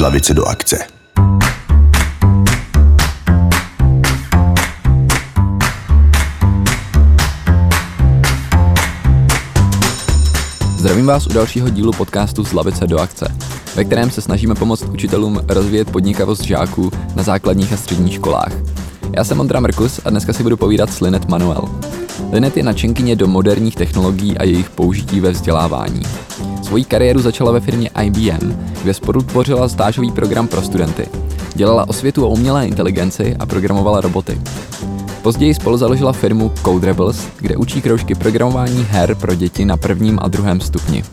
z lavice do akce. Zdravím vás u dalšího dílu podcastu z Lavice do akce, ve kterém se snažíme pomoct učitelům rozvíjet podnikavost žáků na základních a středních školách. Já jsem Ondra Mrkus a dneska si budu povídat s Linet Manuel. Linet je načenkyně do moderních technologií a jejich použití ve vzdělávání. Svoji kariéru začala ve firmě IBM, kde spolu tvořila stážový program pro studenty. Dělala osvětu o umělé inteligenci a programovala roboty. Později spolu založila firmu Code Rebels, kde učí kroužky programování her pro děti na prvním a druhém stupni.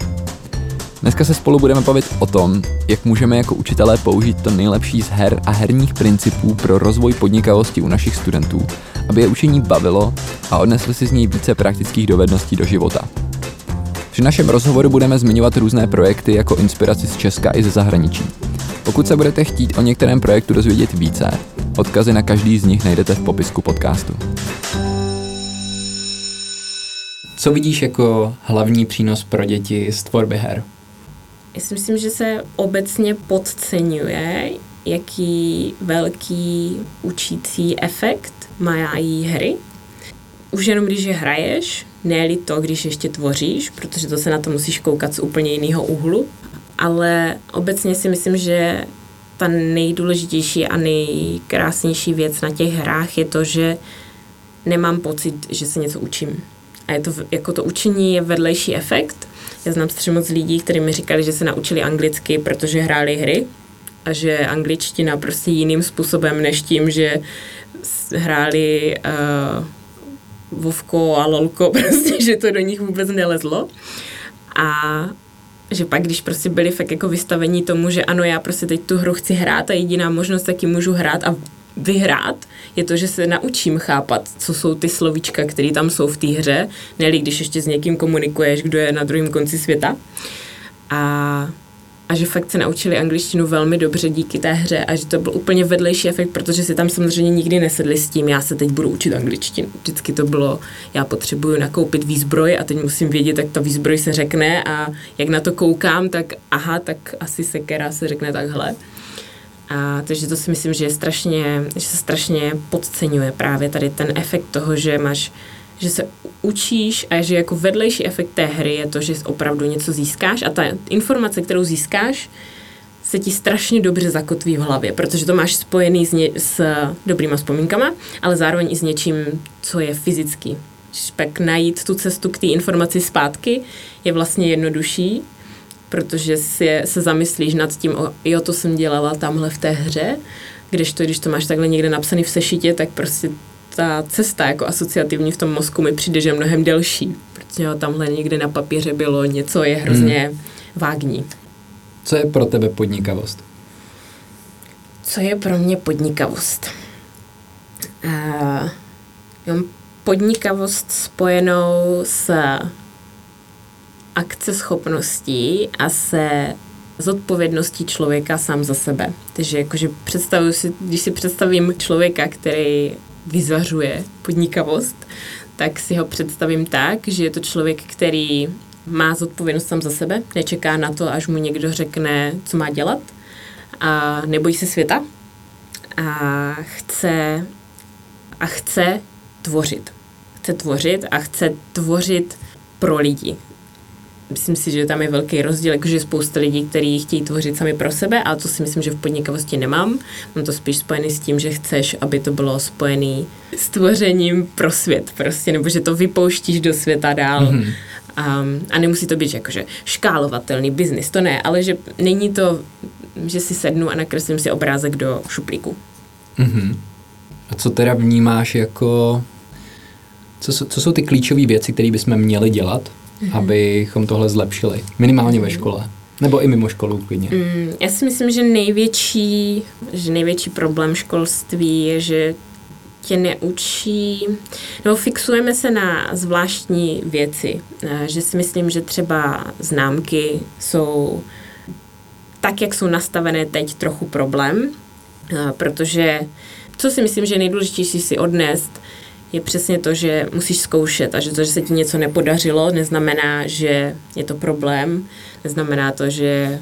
Dneska se spolu budeme bavit o tom, jak můžeme jako učitelé použít to nejlepší z her a herních principů pro rozvoj podnikavosti u našich studentů, aby je učení bavilo a odnesli si z něj více praktických dovedností do života. Při našem rozhovoru budeme zmiňovat různé projekty jako inspiraci z Česka i ze zahraničí. Pokud se budete chtít o některém projektu dozvědět více, odkazy na každý z nich najdete v popisku podcastu. Co vidíš jako hlavní přínos pro děti z tvorby her? Já si myslím, že se obecně podceňuje, jaký velký učící efekt mají hry. Už jenom když je hraješ, ne to, když ještě tvoříš, protože to se na to musíš koukat z úplně jiného úhlu. Ale obecně si myslím, že ta nejdůležitější a nejkrásnější věc na těch hrách je to, že nemám pocit, že se něco učím. A je to, jako to učení je vedlejší efekt. Já znám strašně moc lidí, kteří mi říkali, že se naučili anglicky, protože hráli hry a že angličtina prostě jiným způsobem než tím, že hráli uh, Vovko a Lolko, prostě, že to do nich vůbec nelezlo. A že pak, když prostě byli fakt jako vystavení tomu, že ano, já prostě teď tu hru chci hrát a jediná možnost, jak ji můžu hrát a vyhrát, je to, že se naučím chápat, co jsou ty slovíčka, které tam jsou v té hře, ne když ještě s někým komunikuješ, kdo je na druhém konci světa. A a že fakt se naučili angličtinu velmi dobře díky té hře a že to byl úplně vedlejší efekt, protože si tam samozřejmě nikdy nesedli s tím, já se teď budu učit angličtinu. Vždycky to bylo, já potřebuju nakoupit výzbroj a teď musím vědět, jak ta výzbroj se řekne a jak na to koukám, tak aha, tak asi sekera se řekne takhle. A takže to si myslím, že je strašně, že se strašně podceňuje právě tady ten efekt toho, že máš že se učíš a že jako vedlejší efekt té hry je to, že opravdu něco získáš a ta informace, kterou získáš, se ti strašně dobře zakotví v hlavě, protože to máš spojený s, ně, s dobrýma vzpomínkama, ale zároveň i s něčím, co je fyzický. Pak najít tu cestu k té informaci zpátky je vlastně jednodušší, protože si, se zamyslíš nad tím, o, jo, to jsem dělala tamhle v té hře, když to, když to máš takhle někde napsaný v sešitě, tak prostě ta cesta jako asociativní v tom mozku mi přijde, že je mnohem delší, protože tamhle někde na papíře bylo něco je hrozně hmm. vágní. Co je pro tebe podnikavost? Co je pro mě podnikavost? Uh, mám podnikavost spojenou s akceschopností a se zodpovědností člověka sám za sebe. Takže jakože představuji si, když si představím člověka, který vyzařuje podnikavost, tak si ho představím tak, že je to člověk, který má zodpovědnost sám za sebe, nečeká na to, až mu někdo řekne, co má dělat a nebojí se světa a chce, a chce tvořit. Chce tvořit a chce tvořit pro lidi myslím si, že tam je velký rozdíl, jakože je spousta lidí, kteří chtějí tvořit sami pro sebe, a to si myslím, že v podnikavosti nemám. Mám to spíš spojený s tím, že chceš, aby to bylo spojený s tvořením pro svět, prostě, nebo že to vypouštíš do světa dál. Mm-hmm. Um, a nemusí to být jakože škálovatelný biznis, to ne, ale že není to, že si sednu a nakreslím si obrázek do šuplíku. Mm-hmm. A co teda vnímáš jako, co, co jsou ty klíčové věci, které bychom měli dělat. Abychom tohle zlepšili. Minimálně ve škole. Nebo i mimo školu klidně. Mm, já si myslím, že největší, že největší problém školství je, že tě neučí, nebo fixujeme se na zvláštní věci. Eh, že si myslím, že třeba známky jsou tak, jak jsou nastavené teď, trochu problém, eh, protože co si myslím, že je nejdůležitější si odnést, je přesně to, že musíš zkoušet a že to, že se ti něco nepodařilo, neznamená, že je to problém, neznamená to, že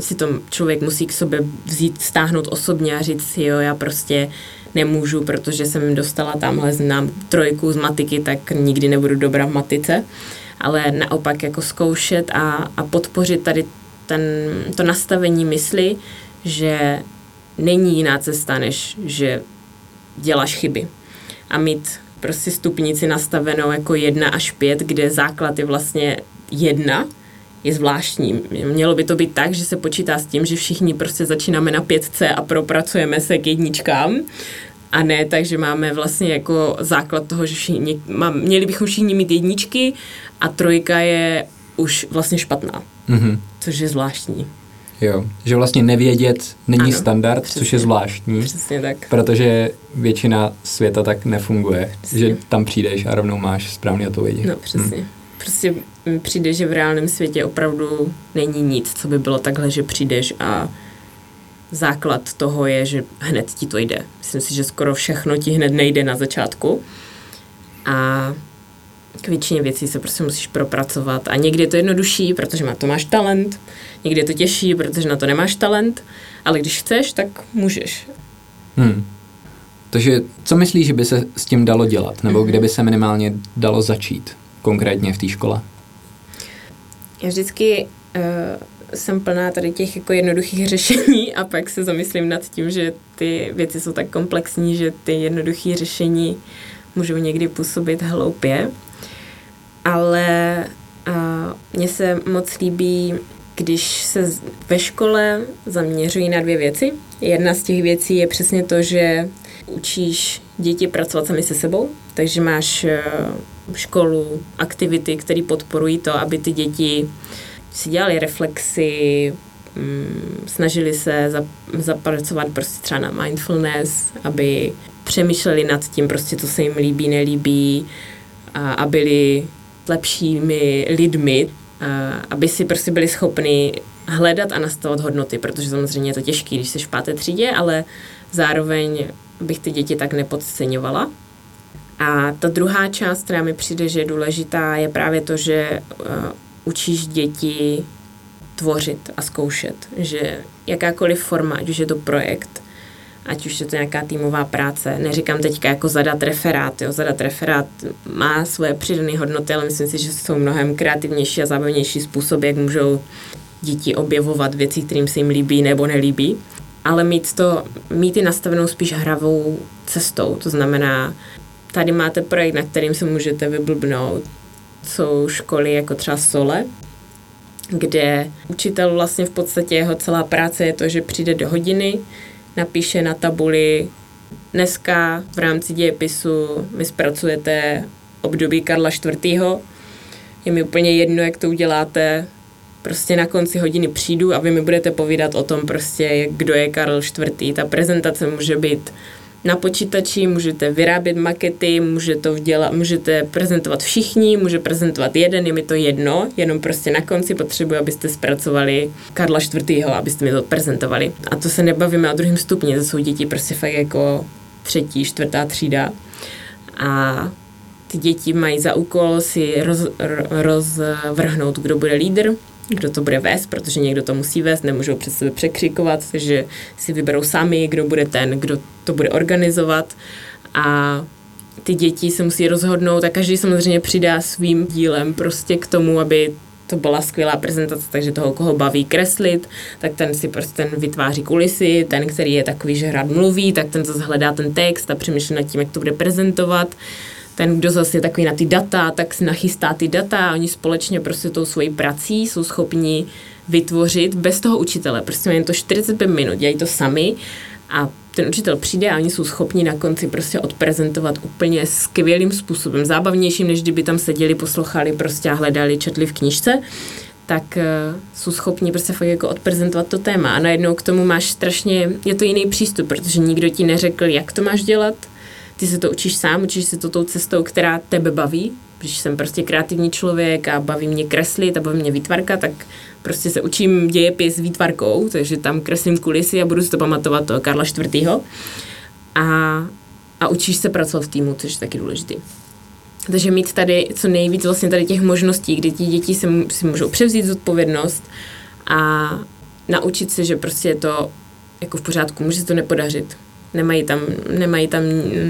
si to člověk musí k sobě vzít, stáhnout osobně a říct si, jo, já prostě nemůžu, protože jsem dostala tamhle znám trojku z matiky, tak nikdy nebudu dobrá v matice. Ale naopak jako zkoušet a, a podpořit tady ten, to nastavení mysli, že není jiná cesta, než že děláš chyby. A mít prostě stupnici nastavenou jako jedna až pět, kde základ je vlastně jedna, je zvláštní. Mělo by to být tak, že se počítá s tím, že všichni prostě začínáme na pětce a propracujeme se k jedničkám a ne tak, že máme vlastně jako základ toho, že všichni, má, měli bychom všichni mít jedničky a trojka je už vlastně špatná, mm-hmm. což je zvláštní. Jo, že vlastně nevědět není ano, standard, přesně, což je zvláštní. Přesně tak. Protože většina světa tak nefunguje, přesně. že tam přijdeš a rovnou máš správně odpovědi. No, přesně. Hmm. Prostě přijde, že v reálném světě opravdu není nic, co by bylo takhle, že přijdeš a základ toho je, že hned ti to jde. Myslím si, že skoro všechno ti hned nejde na začátku. A k většině věcí se prostě musíš propracovat. A někdy je to jednodušší, protože na to máš talent, někdy je to těžší, protože na to nemáš talent, ale když chceš, tak můžeš. Hmm. Takže co myslíš, že by se s tím dalo dělat? Nebo mm-hmm. kde by se minimálně dalo začít konkrétně v té škole? Já vždycky uh, jsem plná tady těch jako jednoduchých řešení a pak se zamyslím nad tím, že ty věci jsou tak komplexní, že ty jednoduché řešení můžou někdy působit hloupě. Ale mně se moc líbí, když se ve škole zaměřují na dvě věci. Jedna z těch věcí je přesně to, že učíš děti pracovat sami se sebou, takže máš uh, školu, aktivity, které podporují to, aby ty děti si dělali reflexy, mm, snažili se zapracovat prostě třeba na mindfulness, aby přemýšleli nad tím prostě, co se jim líbí, nelíbí a byli lepšími lidmi, aby si prostě byli schopni hledat a nastavovat hodnoty, protože samozřejmě je to těžké, když jsi v páté třídě, ale zároveň bych ty děti tak nepodceňovala. A ta druhá část, která mi přijde, že je důležitá, je právě to, že uh, učíš děti tvořit a zkoušet, že jakákoliv forma, ať už je to projekt, ať už je to nějaká týmová práce. Neříkám teďka jako zadat referát, jo. zadat referát má svoje přidané hodnoty, ale myslím si, že jsou mnohem kreativnější a zábavnější způsoby, jak můžou děti objevovat věci, kterým se jim líbí nebo nelíbí. Ale mít to, mít i nastavenou spíš hravou cestou, to znamená, tady máte projekt, na kterým se můžete vyblbnout, jsou školy jako třeba Sole, kde učitel vlastně v podstatě jeho celá práce je to, že přijde do hodiny, napíše na tabuli dneska v rámci dějepisu mi zpracujete období Karla IV. Je mi úplně jedno, jak to uděláte. Prostě na konci hodiny přijdu a vy mi budete povídat o tom prostě, kdo je Karl IV. Ta prezentace může být na počítači, můžete vyrábět makety, může to vdělat, můžete prezentovat všichni, může prezentovat jeden, je mi to jedno, jenom prostě na konci potřebuji, abyste zpracovali Karla IV., abyste mi to prezentovali. A to se nebavíme o druhém stupni, to jsou děti prostě fakt jako třetí, čtvrtá třída. A ty děti mají za úkol si roz, rozvrhnout, kdo bude lídr, kdo to bude vést, protože někdo to musí vést, nemůžou před sebe překřikovat, takže si vyberou sami, kdo bude ten, kdo to bude organizovat. A ty děti se musí rozhodnout a každý samozřejmě přidá svým dílem prostě k tomu, aby to byla skvělá prezentace, takže toho, koho baví kreslit, tak ten si prostě ten vytváří kulisy, ten, který je takový, že hrad mluví, tak ten zase hledá ten text a přemýšlí nad tím, jak to bude prezentovat ten, kdo zase je takový na ty data, tak si nachystá ty data oni společně prostě tou svojí prací jsou schopni vytvořit bez toho učitele. Prostě jen to 45 minut, dělají to sami a ten učitel přijde a oni jsou schopni na konci prostě odprezentovat úplně skvělým způsobem, zábavnějším, než kdyby tam seděli, poslouchali prostě a hledali, četli v knižce tak uh, jsou schopni prostě fakt jako odprezentovat to téma a najednou k tomu máš strašně, je to jiný přístup, protože nikdo ti neřekl, jak to máš dělat, ty se to učíš sám, učíš se to tou cestou, která tebe baví, když jsem prostě kreativní člověk a baví mě kreslit a baví mě výtvarka, tak prostě se učím dějepis výtvarkou, takže tam kreslím kulisy a budu si to pamatovat toho Karla IV. A, a učíš se pracovat v týmu, což je taky důležitý. Takže mít tady co nejvíc vlastně tady těch možností, kdy ti děti si, si můžou převzít zodpovědnost a naučit se, že prostě je to jako v pořádku, může se to nepodařit. Nemají tam, nemají tam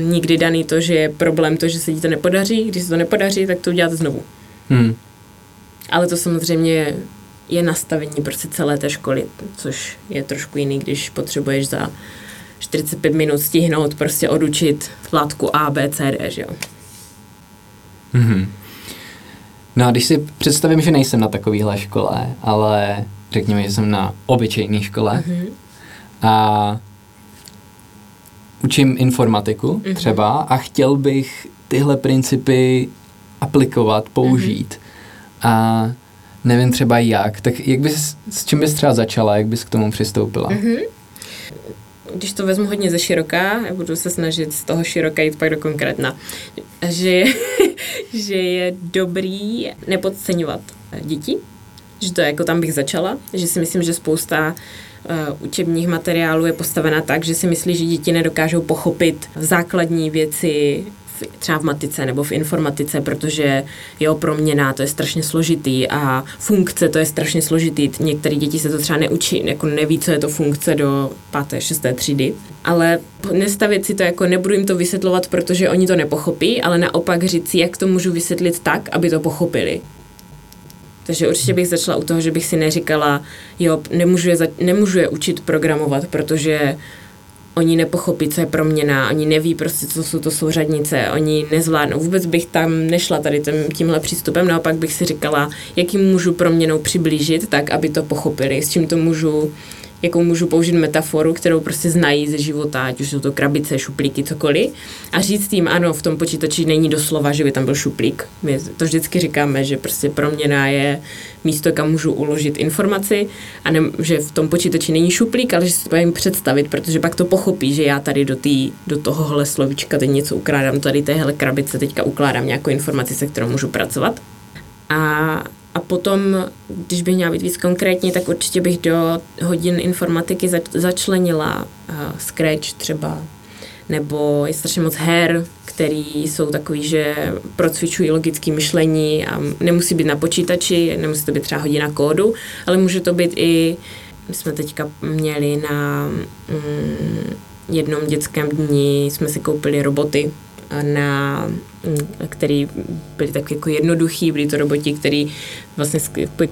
nikdy daný to, že je problém to, že se ti to nepodaří. Když se to nepodaří, tak to uděláte znovu. Hmm. Ale to samozřejmě je nastavení prostě celé té školy, což je trošku jiný, když potřebuješ za 45 minut stihnout prostě odučit látku A, B, C, D, že jo. Mm-hmm. No a když si představím, že nejsem na takovéhle škole, ale řekněme, že jsem na obyčejné škole mm-hmm. a učím informatiku mm-hmm. třeba a chtěl bych tyhle principy aplikovat, použít mm-hmm. a nevím třeba jak, tak jak bys, s čím bys třeba začala, jak bys k tomu přistoupila? Mm-hmm. Když to vezmu hodně ze široká, já budu se snažit z toho široka jít pak do konkrétna, že je, že je dobrý nepodceňovat děti, že to jako tam bych začala, že si myslím, že spousta učebních materiálů je postavena tak, že si myslí, že děti nedokážou pochopit základní věci třeba v matice nebo v informatice, protože jo, proměna, to je strašně složitý a funkce, to je strašně složitý. Některé děti se to třeba neučí, jako neví, co je to funkce do páté, šesté třídy. Ale nestavit si to jako nebudu jim to vysvětlovat, protože oni to nepochopí, ale naopak říct jak to můžu vysvětlit tak, aby to pochopili. Takže určitě bych začala u toho, že bych si neříkala, jo, nemůžu je, za, nemůžu je učit programovat, protože oni nepochopí, co je proměna, oni neví prostě, co jsou to souřadnice, oni nezvládnou. Vůbec bych tam nešla tady tím, tímhle přístupem, naopak bych si říkala, jak jim můžu proměnou přiblížit, tak aby to pochopili, s čím to můžu jakou můžu použít metaforu, kterou prostě znají ze života, ať už jsou to krabice, šuplíky, cokoliv. A říct jim, ano, v tom počítači není doslova, že by tam byl šuplík. My to vždycky říkáme, že prostě proměna je místo, kam můžu uložit informaci a ne, že v tom počítači není šuplík, ale že si to jim představit, protože pak to pochopí, že já tady do, tý, do tohohle slovíčka teď něco ukládám, tady téhle krabice teďka ukládám nějakou informaci, se kterou můžu pracovat. A a potom, když bych měla být víc konkrétní, tak určitě bych do hodin informatiky zač- začlenila uh, Scratch třeba, nebo je strašně moc her, který jsou takový, že procvičují logické myšlení a nemusí být na počítači, nemusí to být třeba hodina kódu, ale může to být i, my jsme teďka měli na mm, jednom dětském dni, jsme si koupili roboty, na, který byli tak jako jednoduchý, byli to roboti, který vlastně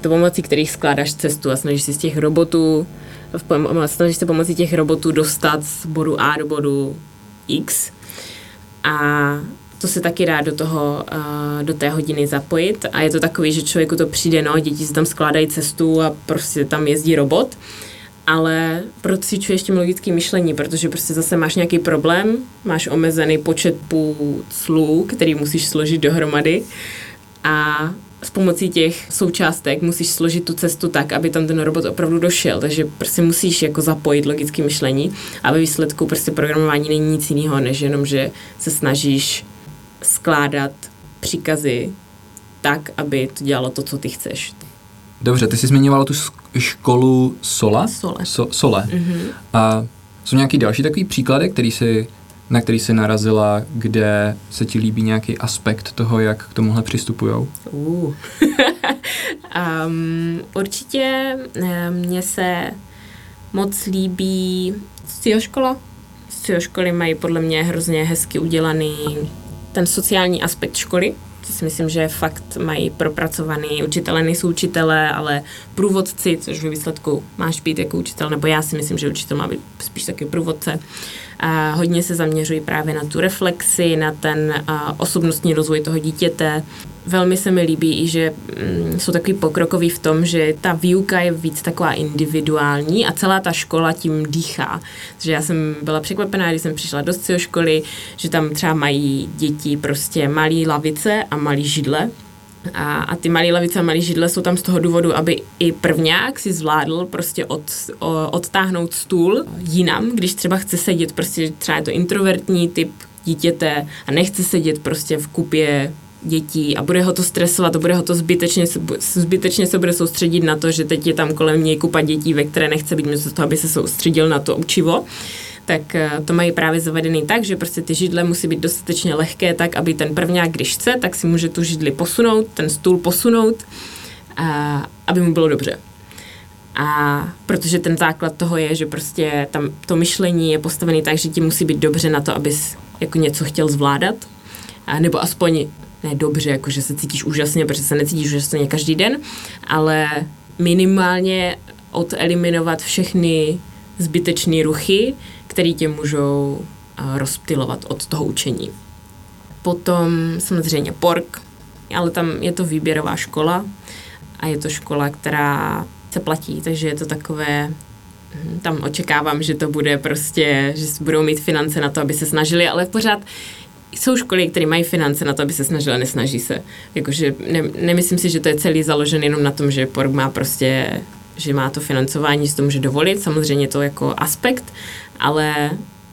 to pomocí kterých skládáš cestu a snažíš si z těch robotů snažíš se pomocí těch robotů dostat z bodu A do bodu X. A to se taky dá do toho, do té hodiny zapojit. A je to takový, že člověku to přijde, no, děti si tam skládají cestu a prostě tam jezdí robot, ale procvičuješ tím logickým myšlení, protože prostě zase máš nějaký problém, máš omezený počet půl slů, který musíš složit dohromady a s pomocí těch součástek musíš složit tu cestu tak, aby tam ten robot opravdu došel, takže prostě musíš jako zapojit logické myšlení a ve výsledku prostě programování není nic jiného, než jenom, že se snažíš skládat příkazy tak, aby to dělalo to, co ty chceš. Dobře, ty jsi zmiňovala tu školu Sola? Sole. So, sole. Mm-hmm. A jsou nějaký další takový příklady, který si, na který jsi narazila, kde se ti líbí nějaký aspekt toho, jak k tomuhle přistupujou? Uh. um, určitě eh, mně se moc líbí škola. školy mají podle mě hrozně hezky udělaný ten sociální aspekt školy, si myslím, že fakt mají propracovaný. Učitelé nejsou učitelé, ale průvodci, což ve výsledku máš být jako učitel, nebo já si myslím, že učitel má být spíš taky průvodce. A hodně se zaměřují právě na tu reflexi, na ten osobnostní rozvoj toho dítěte. Velmi se mi líbí i, že mm, jsou takový pokrokový v tom, že ta výuka je víc taková individuální a celá ta škola tím dýchá. Takže já jsem byla překvapená, když jsem přišla do školy, že tam třeba mají děti prostě malý lavice a malý židle, a, a ty malé lavice a malé židle jsou tam z toho důvodu, aby i prvňák si zvládl prostě od, o, odtáhnout stůl jinam, když třeba chce sedět, prostě třeba je to introvertní typ dítěte a nechce sedět prostě v kupě dětí a bude ho to stresovat a bude ho to zbytečně, zbytečně se bude soustředit na to, že teď je tam kolem něj kupa dětí, ve které nechce být, místo toho, aby se soustředil na to učivo tak eh, to mají právě zavedený tak, že prostě ty židle musí být dostatečně lehké, tak aby ten prvňák, když chce, tak si může tu židli posunout, ten stůl posunout, a, aby mu bylo dobře. A protože ten základ toho je, že prostě tam to myšlení je postavené tak, že ti musí být dobře na to, abys jako něco chtěl zvládat. A nebo aspoň ne dobře, jako že se cítíš úžasně, protože se necítíš úžasně každý den, ale minimálně odeliminovat všechny zbytečné ruchy, které tě můžou rozptilovat od toho učení. Potom samozřejmě PORK, ale tam je to výběrová škola a je to škola, která se platí, takže je to takové hm, tam očekávám, že to bude prostě, že budou mít finance na to, aby se snažili, ale pořád jsou školy, které mají finance na to, aby se snažili a nesnaží se. Jakože ne, nemyslím si, že to je celý založen jenom na tom, že PORG má prostě, že má to financování, že to může dovolit, samozřejmě to jako aspekt, ale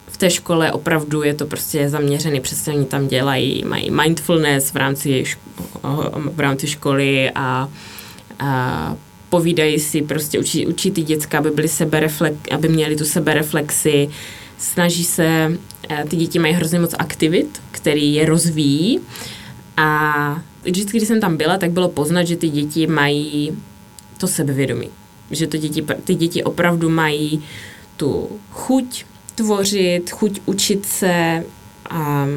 v té škole opravdu je to prostě zaměřený, přesně oni tam dělají, mají mindfulness v rámci, ško- v rámci školy a, a povídají si, prostě učí, učí ty děcka, aby byly sebereflek, aby měli tu sebereflexi, snaží se, ty děti mají hrozně moc aktivit, který je rozvíjí. A vždycky, když jsem tam byla, tak bylo poznat, že ty děti mají to sebevědomí. Že to děti, ty děti opravdu mají tu chuť tvořit, chuť učit se, a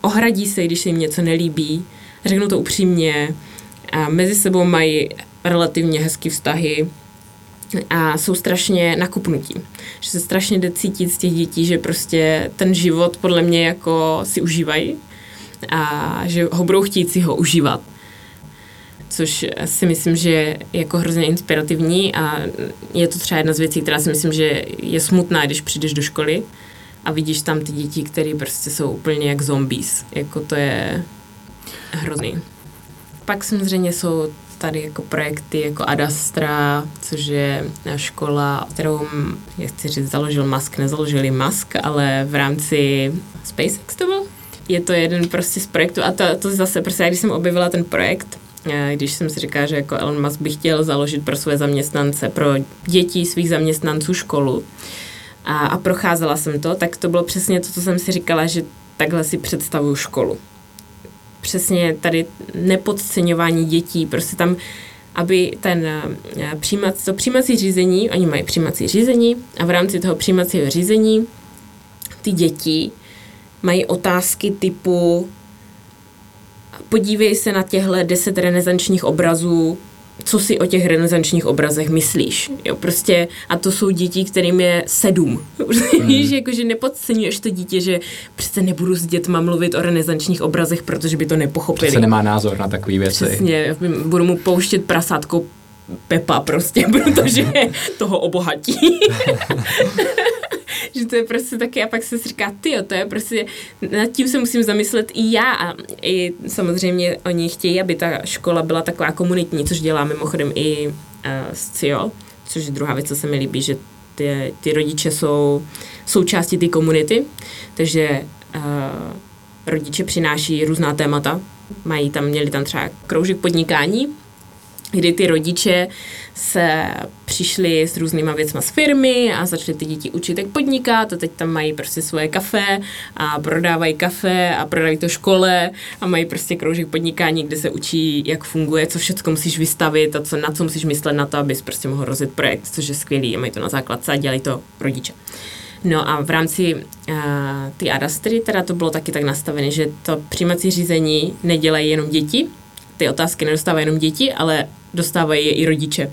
ohradí se, když se jim něco nelíbí, řeknu to upřímně, a mezi sebou mají relativně hezký vztahy a jsou strašně nakupnutí. Že se strašně jde cítit z těch dětí, že prostě ten život podle mě jako si užívají a že ho budou chtít si ho užívat. Což si myslím, že je jako hrozně inspirativní a je to třeba jedna z věcí, která si myslím, že je smutná, když přijdeš do školy a vidíš tam ty děti, které prostě jsou úplně jak zombies. Jako to je hrozný. Pak samozřejmě jsou tady jako projekty jako Adastra, což je škola, kterou, jak chci říct, založil Musk, nezaložili Musk, ale v rámci SpaceX to byl. Je to jeden prostě z projektů a to, to zase, prostě když jsem objevila ten projekt, eh, když jsem si říkala, že jako Elon Musk by chtěl založit pro své zaměstnance, pro děti svých zaměstnanců školu a, a procházela jsem to, tak to bylo přesně to, co jsem si říkala, že takhle si představuju školu přesně tady nepodceňování dětí, prostě tam, aby ten eh, přijímací, to přijímací řízení, oni mají přijímací řízení a v rámci toho přijímacího řízení ty děti mají otázky typu podívej se na těchto deset renesančních obrazů co si o těch renesančních obrazech myslíš. Jo, prostě, a to jsou děti, kterým je sedm. Mm. Víš, jakože nepodceňuješ to dítě, že přece nebudu s dětma mluvit o renesančních obrazech, protože by to nepochopili. Přece nemá názor na takové věci. Přesně, budu mu pouštět prasátko Pepa prostě, protože toho obohatí. Že to je prostě taky, a pak se říká, ty to je prostě, nad tím se musím zamyslet i já. A i samozřejmě oni chtějí, aby ta škola byla taková komunitní, což dělá mimochodem i uh, s CIO, což je druhá věc, co se mi líbí, že ty, ty rodiče jsou součástí té komunity, takže uh, rodiče přináší různá témata, mají tam, měli tam třeba kroužek podnikání, kdy ty rodiče se přišli s různýma věcma z firmy a začali ty děti učit, jak podnikat a teď tam mají prostě svoje kafe a prodávají kafe a prodávají to škole a mají prostě kroužek podnikání, kde se učí, jak funguje, co všechno musíš vystavit a co, na co musíš myslet na to, abys prostě mohl rozjet projekt, což je skvělý a mají to na základce a dělají to rodiče. No a v rámci uh, ty Adastry teda to bylo taky tak nastavené, že to přijímací řízení nedělají jenom děti, ty otázky nedostávají jenom děti, ale dostávají je i rodiče.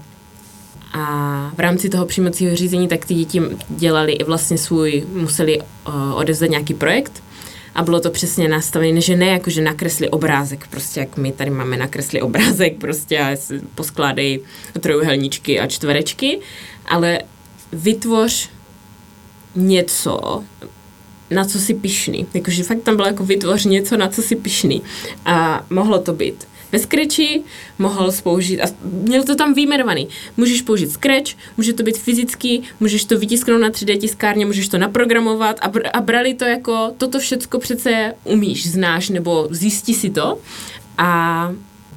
A v rámci toho přijímacího řízení tak ty děti dělali i vlastně svůj, museli uh, odevzdat nějaký projekt a bylo to přesně nastavené, že ne jako, že nakresli obrázek, prostě jak my tady máme nakresli obrázek, prostě a poskládají trojuhelníčky a čtverečky, ale vytvoř něco, na co si pišný. Jakože fakt tam bylo jako vytvoř něco, na co si pišný. A mohlo to být ve Scratchi mohl použít, a měl to tam vyjmenovaný. Můžeš použít Scratch, může to být fyzický, můžeš to vytisknout na 3D tiskárně, můžeš to naprogramovat a, br- a brali to jako, toto všecko přece umíš, znáš, nebo zjistí si to a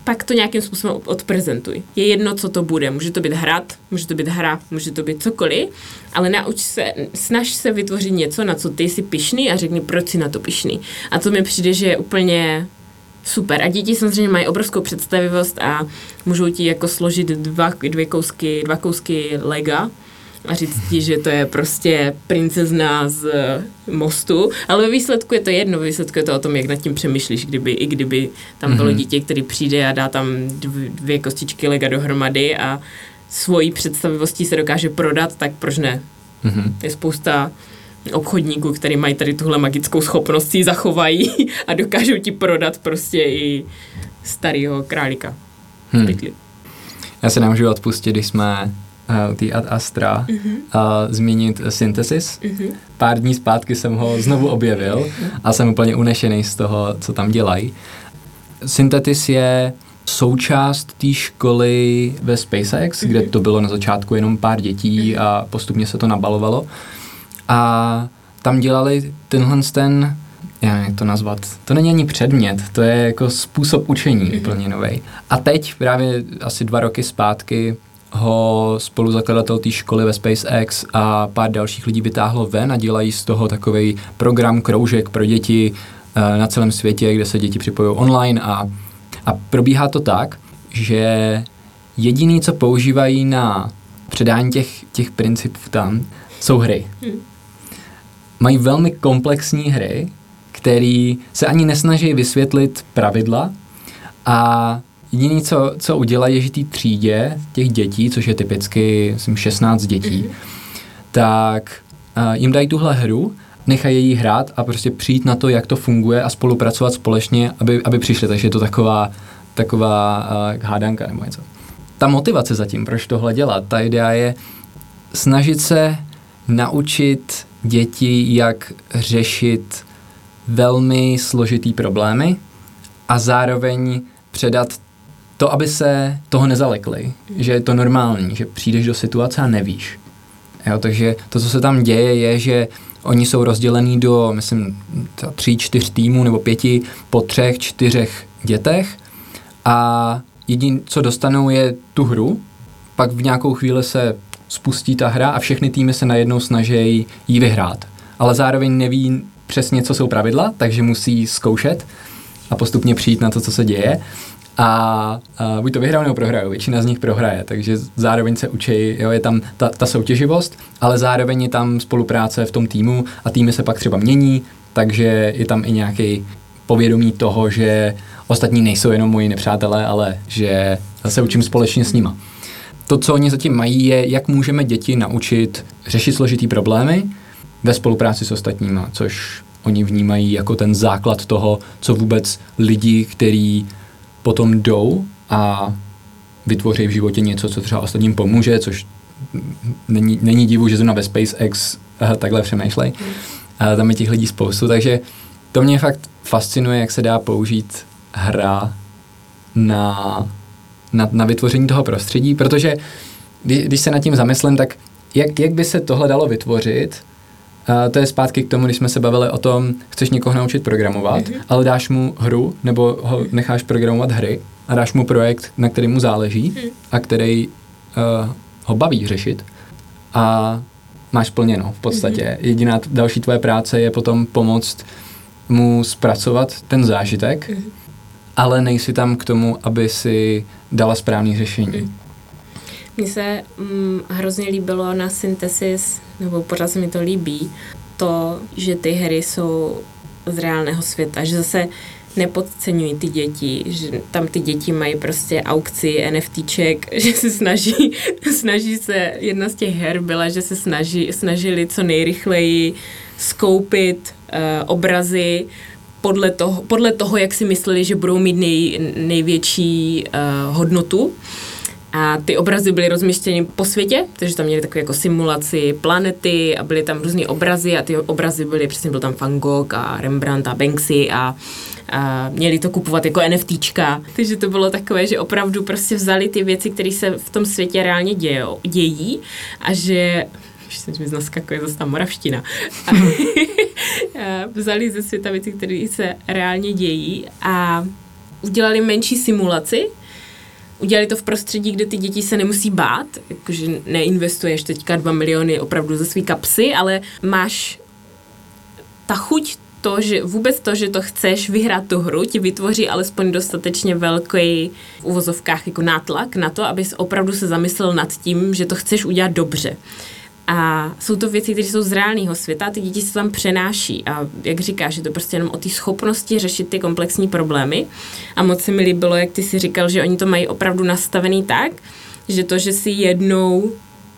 pak to nějakým způsobem odprezentuj. Je jedno, co to bude. Může to být hrad, může to být hra, může to být cokoliv, ale nauč se, snaž se vytvořit něco, na co ty jsi pišný a řekni, proč jsi na to pišný. A to mi přijde, že je úplně super. A děti samozřejmě mají obrovskou představivost a můžou ti jako složit dva, dvě kousky, dva kousky lega a říct ti, že to je prostě princezna z mostu, ale ve výsledku je to jedno, ve výsledku je to o tom, jak nad tím přemýšlíš, kdyby, i kdyby tam bylo mm-hmm. dítě, který přijde a dá tam dvě kostičky lega dohromady a svojí představivostí se dokáže prodat, tak proč ne? Mm-hmm. Je spousta obchodníků, který mají tady tuhle magickou schopnost, si zachovají a dokážou ti prodat prostě i starého králíka. Hmm. Já se nemůžu odpustit, když jsme uh, ty Ad Astra mm-hmm. uh, zmínit Synthesis. Mm-hmm. Pár dní zpátky jsem ho znovu objevil a jsem úplně unešený z toho, co tam dělají. Synthesis je součást té školy ve SpaceX, mm-hmm. kde to bylo na začátku jenom pár dětí a postupně se to nabalovalo. A tam dělali tenhle ten, já nevím, jak to nazvat, to není ani předmět, to je jako způsob učení mm-hmm. úplně nový. A teď právě asi dva roky zpátky ho spoluzakladatel té školy ve SpaceX a pár dalších lidí vytáhlo ven a dělají z toho takový program kroužek pro děti uh, na celém světě, kde se děti připojují online a, a probíhá to tak, že jediný, co používají na předání těch, těch principů tam, jsou hry. Hmm mají velmi komplexní hry, které se ani nesnaží vysvětlit pravidla a jediné, co, co udělají, je, že té třídě těch dětí, což je typicky myslím, 16 dětí, mm-hmm. tak uh, jim dají tuhle hru, nechají jí hrát a prostě přijít na to, jak to funguje a spolupracovat společně, aby, aby přišli. Takže je to taková, taková uh, hádanka nebo něco. Ta motivace zatím, proč tohle dělat, ta idea je snažit se naučit děti, jak řešit velmi složitý problémy a zároveň předat to, aby se toho nezalekli, že je to normální, že přijdeš do situace a nevíš. Jo, takže to, co se tam děje, je, že oni jsou rozdělení do, myslím, tří, čtyř týmů nebo pěti po třech, čtyřech dětech a jediné, co dostanou, je tu hru, pak v nějakou chvíli se spustí ta hra a všechny týmy se najednou snaží ji vyhrát. Ale zároveň neví přesně, co jsou pravidla, takže musí zkoušet a postupně přijít na to, co se děje. A, a buď to vyhrajou nebo prohrajou, většina z nich prohraje, takže zároveň se učí, jo, je tam ta, ta soutěživost, ale zároveň je tam spolupráce v tom týmu a týmy se pak třeba mění, takže je tam i nějaký povědomí toho, že ostatní nejsou jenom moji nepřátelé, ale že se učím společně s nima to, co oni zatím mají, je, jak můžeme děti naučit řešit složitý problémy ve spolupráci s ostatníma, což oni vnímají jako ten základ toho, co vůbec lidi, kteří potom jdou a vytvoří v životě něco, co třeba ostatním pomůže, což není, není divu, že zrovna ve SpaceX uh, takhle přemýšlej. Uh, tam je těch lidí spoustu, takže to mě fakt fascinuje, jak se dá použít hra na na, na vytvoření toho prostředí, protože kdy, když se nad tím zamyslím, tak jak, jak by se tohle dalo vytvořit, Uh, to je zpátky k tomu, když jsme se bavili o tom, chceš někoho naučit programovat, mm-hmm. ale dáš mu hru, nebo ho necháš programovat hry a dáš mu projekt, na který mu záleží mm. a který uh, ho baví řešit a máš plněno v podstatě. Mm-hmm. Jediná další tvoje práce je potom pomoct mu zpracovat ten zážitek mm-hmm ale nejsi tam k tomu, aby si dala správný řešení. Mně se mm, hrozně líbilo na synthesis, nebo pořád se mi to líbí, to, že ty hry jsou z reálného světa, že zase nepodceňují ty děti, že tam ty děti mají prostě aukci NFTček, že se snaží, snaží se, jedna z těch her byla, že se snaží, snažili co nejrychleji skoupit uh, obrazy podle toho, podle toho, jak si mysleli, že budou mít nej, největší uh, hodnotu. A ty obrazy byly rozmístěny po světě, takže tam měli takové jako simulaci planety a byly tam různé obrazy a ty obrazy byly, přesně byl tam Van Gogh a Rembrandt a Banksy a, a měli to kupovat jako NFTčka. Takže to bylo takové, že opravdu prostě vzali ty věci, které se v tom světě reálně dějou, dějí a že už se mi naskakuje zase ta moravština. A, a vzali ze světa věci, které se reálně dějí a udělali menší simulaci, udělali to v prostředí, kde ty děti se nemusí bát, jakože neinvestuješ teďka dva miliony opravdu ze své kapsy, ale máš ta chuť to, že vůbec to, že to chceš vyhrát tu hru, ti vytvoří alespoň dostatečně velký v uvozovkách jako nátlak na to, abys opravdu se zamyslel nad tím, že to chceš udělat dobře. A jsou to věci, které jsou z reálného světa ty děti se tam přenáší. A jak říkáš, je to prostě jenom o té schopnosti řešit ty komplexní problémy. A moc se mi líbilo, jak ty si říkal, že oni to mají opravdu nastavený tak, že to, že si jednou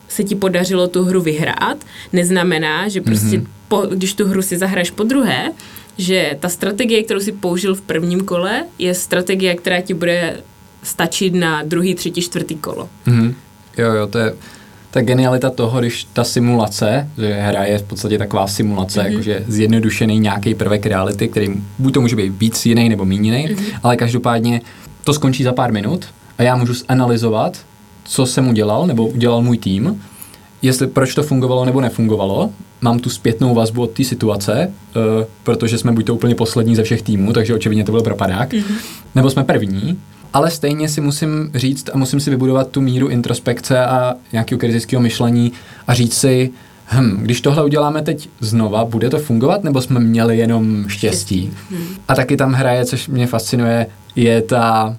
se ti podařilo tu hru vyhrát, neznamená, že prostě mm-hmm. po, když tu hru si zahraješ po druhé, že ta strategie, kterou si použil v prvním kole, je strategie, která ti bude stačit na druhý, třetí, čtvrtý kolo. Mm-hmm. Jo, jo, to je ta genialita toho, když ta simulace, že hra je v podstatě taková simulace, mm-hmm. jakože zjednodušený nějaký prvek reality, který buď to může být víc jiný nebo méně jiný, mm-hmm. ale každopádně to skončí za pár minut a já můžu zanalizovat, co jsem udělal nebo udělal můj tým, jestli proč to fungovalo nebo nefungovalo. Mám tu zpětnou vazbu od té situace, uh, protože jsme buď to úplně poslední ze všech týmů, takže očividně to byl propadák, mm-hmm. nebo jsme první ale stejně si musím říct a musím si vybudovat tu míru introspekce a nějakého kritického myšlení a říct si, hm, když tohle uděláme teď znova, bude to fungovat, nebo jsme měli jenom štěstí? Hmm. A taky tam hraje, což mě fascinuje, je ta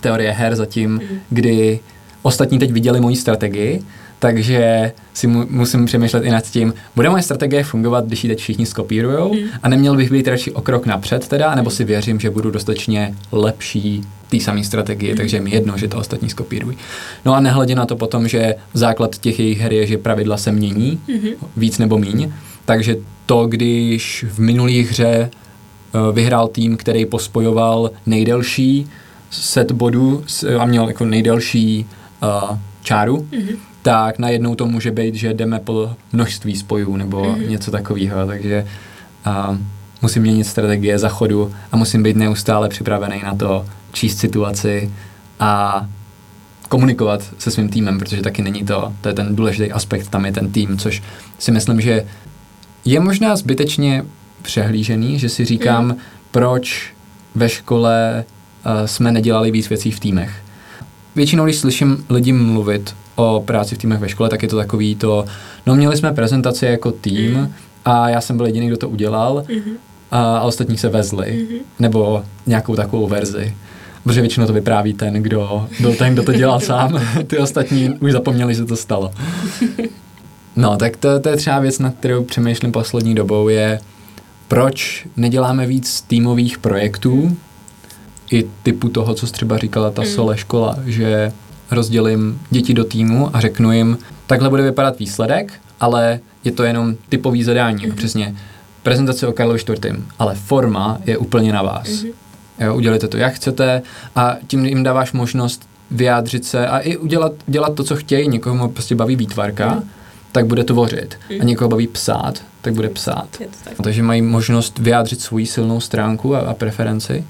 teorie her zatím, hmm. kdy ostatní teď viděli moji strategii takže si mu, musím přemýšlet i nad tím, bude moje strategie fungovat, když ji teď všichni skopírujou mm. a neměl bych být radši o krok napřed teda, nebo si věřím, že budu dostatečně lepší té samé strategie, mm. takže mi jedno, že to ostatní skopírují. No a nehledě na to potom, že základ těch jejich her je, že pravidla se mění, mm. víc nebo míň, takže to, když v minulých hře uh, vyhrál tým, který pospojoval nejdelší set bodů a měl jako nejdelší uh, čáru, mm-hmm tak najednou to může být, že jdeme po množství spojů nebo mm-hmm. něco takového, takže a, musím měnit strategie za chodu a musím být neustále připravený na to číst situaci a komunikovat se svým týmem, protože taky není to, to je ten důležitý aspekt, tam je ten tým, což si myslím, že je možná zbytečně přehlížený, že si říkám, mm. proč ve škole uh, jsme nedělali víc věcí v týmech. Většinou, když slyším lidi mluvit o práci v týmech ve škole, tak je to takový to, no měli jsme prezentaci jako tým mm. a já jsem byl jediný, kdo to udělal mm-hmm. a, a ostatní se vezli, mm-hmm. nebo nějakou takovou verzi. Protože většinou to vypráví ten, kdo byl ten, kdo to dělal sám. Ty ostatní už zapomněli, že to stalo. No, tak to, to je třeba věc, na kterou přemýšlím poslední dobou, je proč neděláme víc týmových projektů, i typu toho, co jsi třeba říkala ta mm. sole škola, že rozdělím děti do týmu a řeknu jim, takhle bude vypadat výsledek, ale je to jenom typový zadání, mm-hmm. přesně prezentace o Karlovi IV. Ale forma je úplně na vás. Mm-hmm. Jo, udělejte to, jak chcete a tím jim dáváš možnost vyjádřit se a i udělat dělat to, co chtějí. Někoho prostě baví výtvarka, mm. tak bude tvořit. Mm. A mhm. někoho baví psát, tak bude psát. Tak. Takže mají možnost vyjádřit svou silnou stránku a, a preferenci.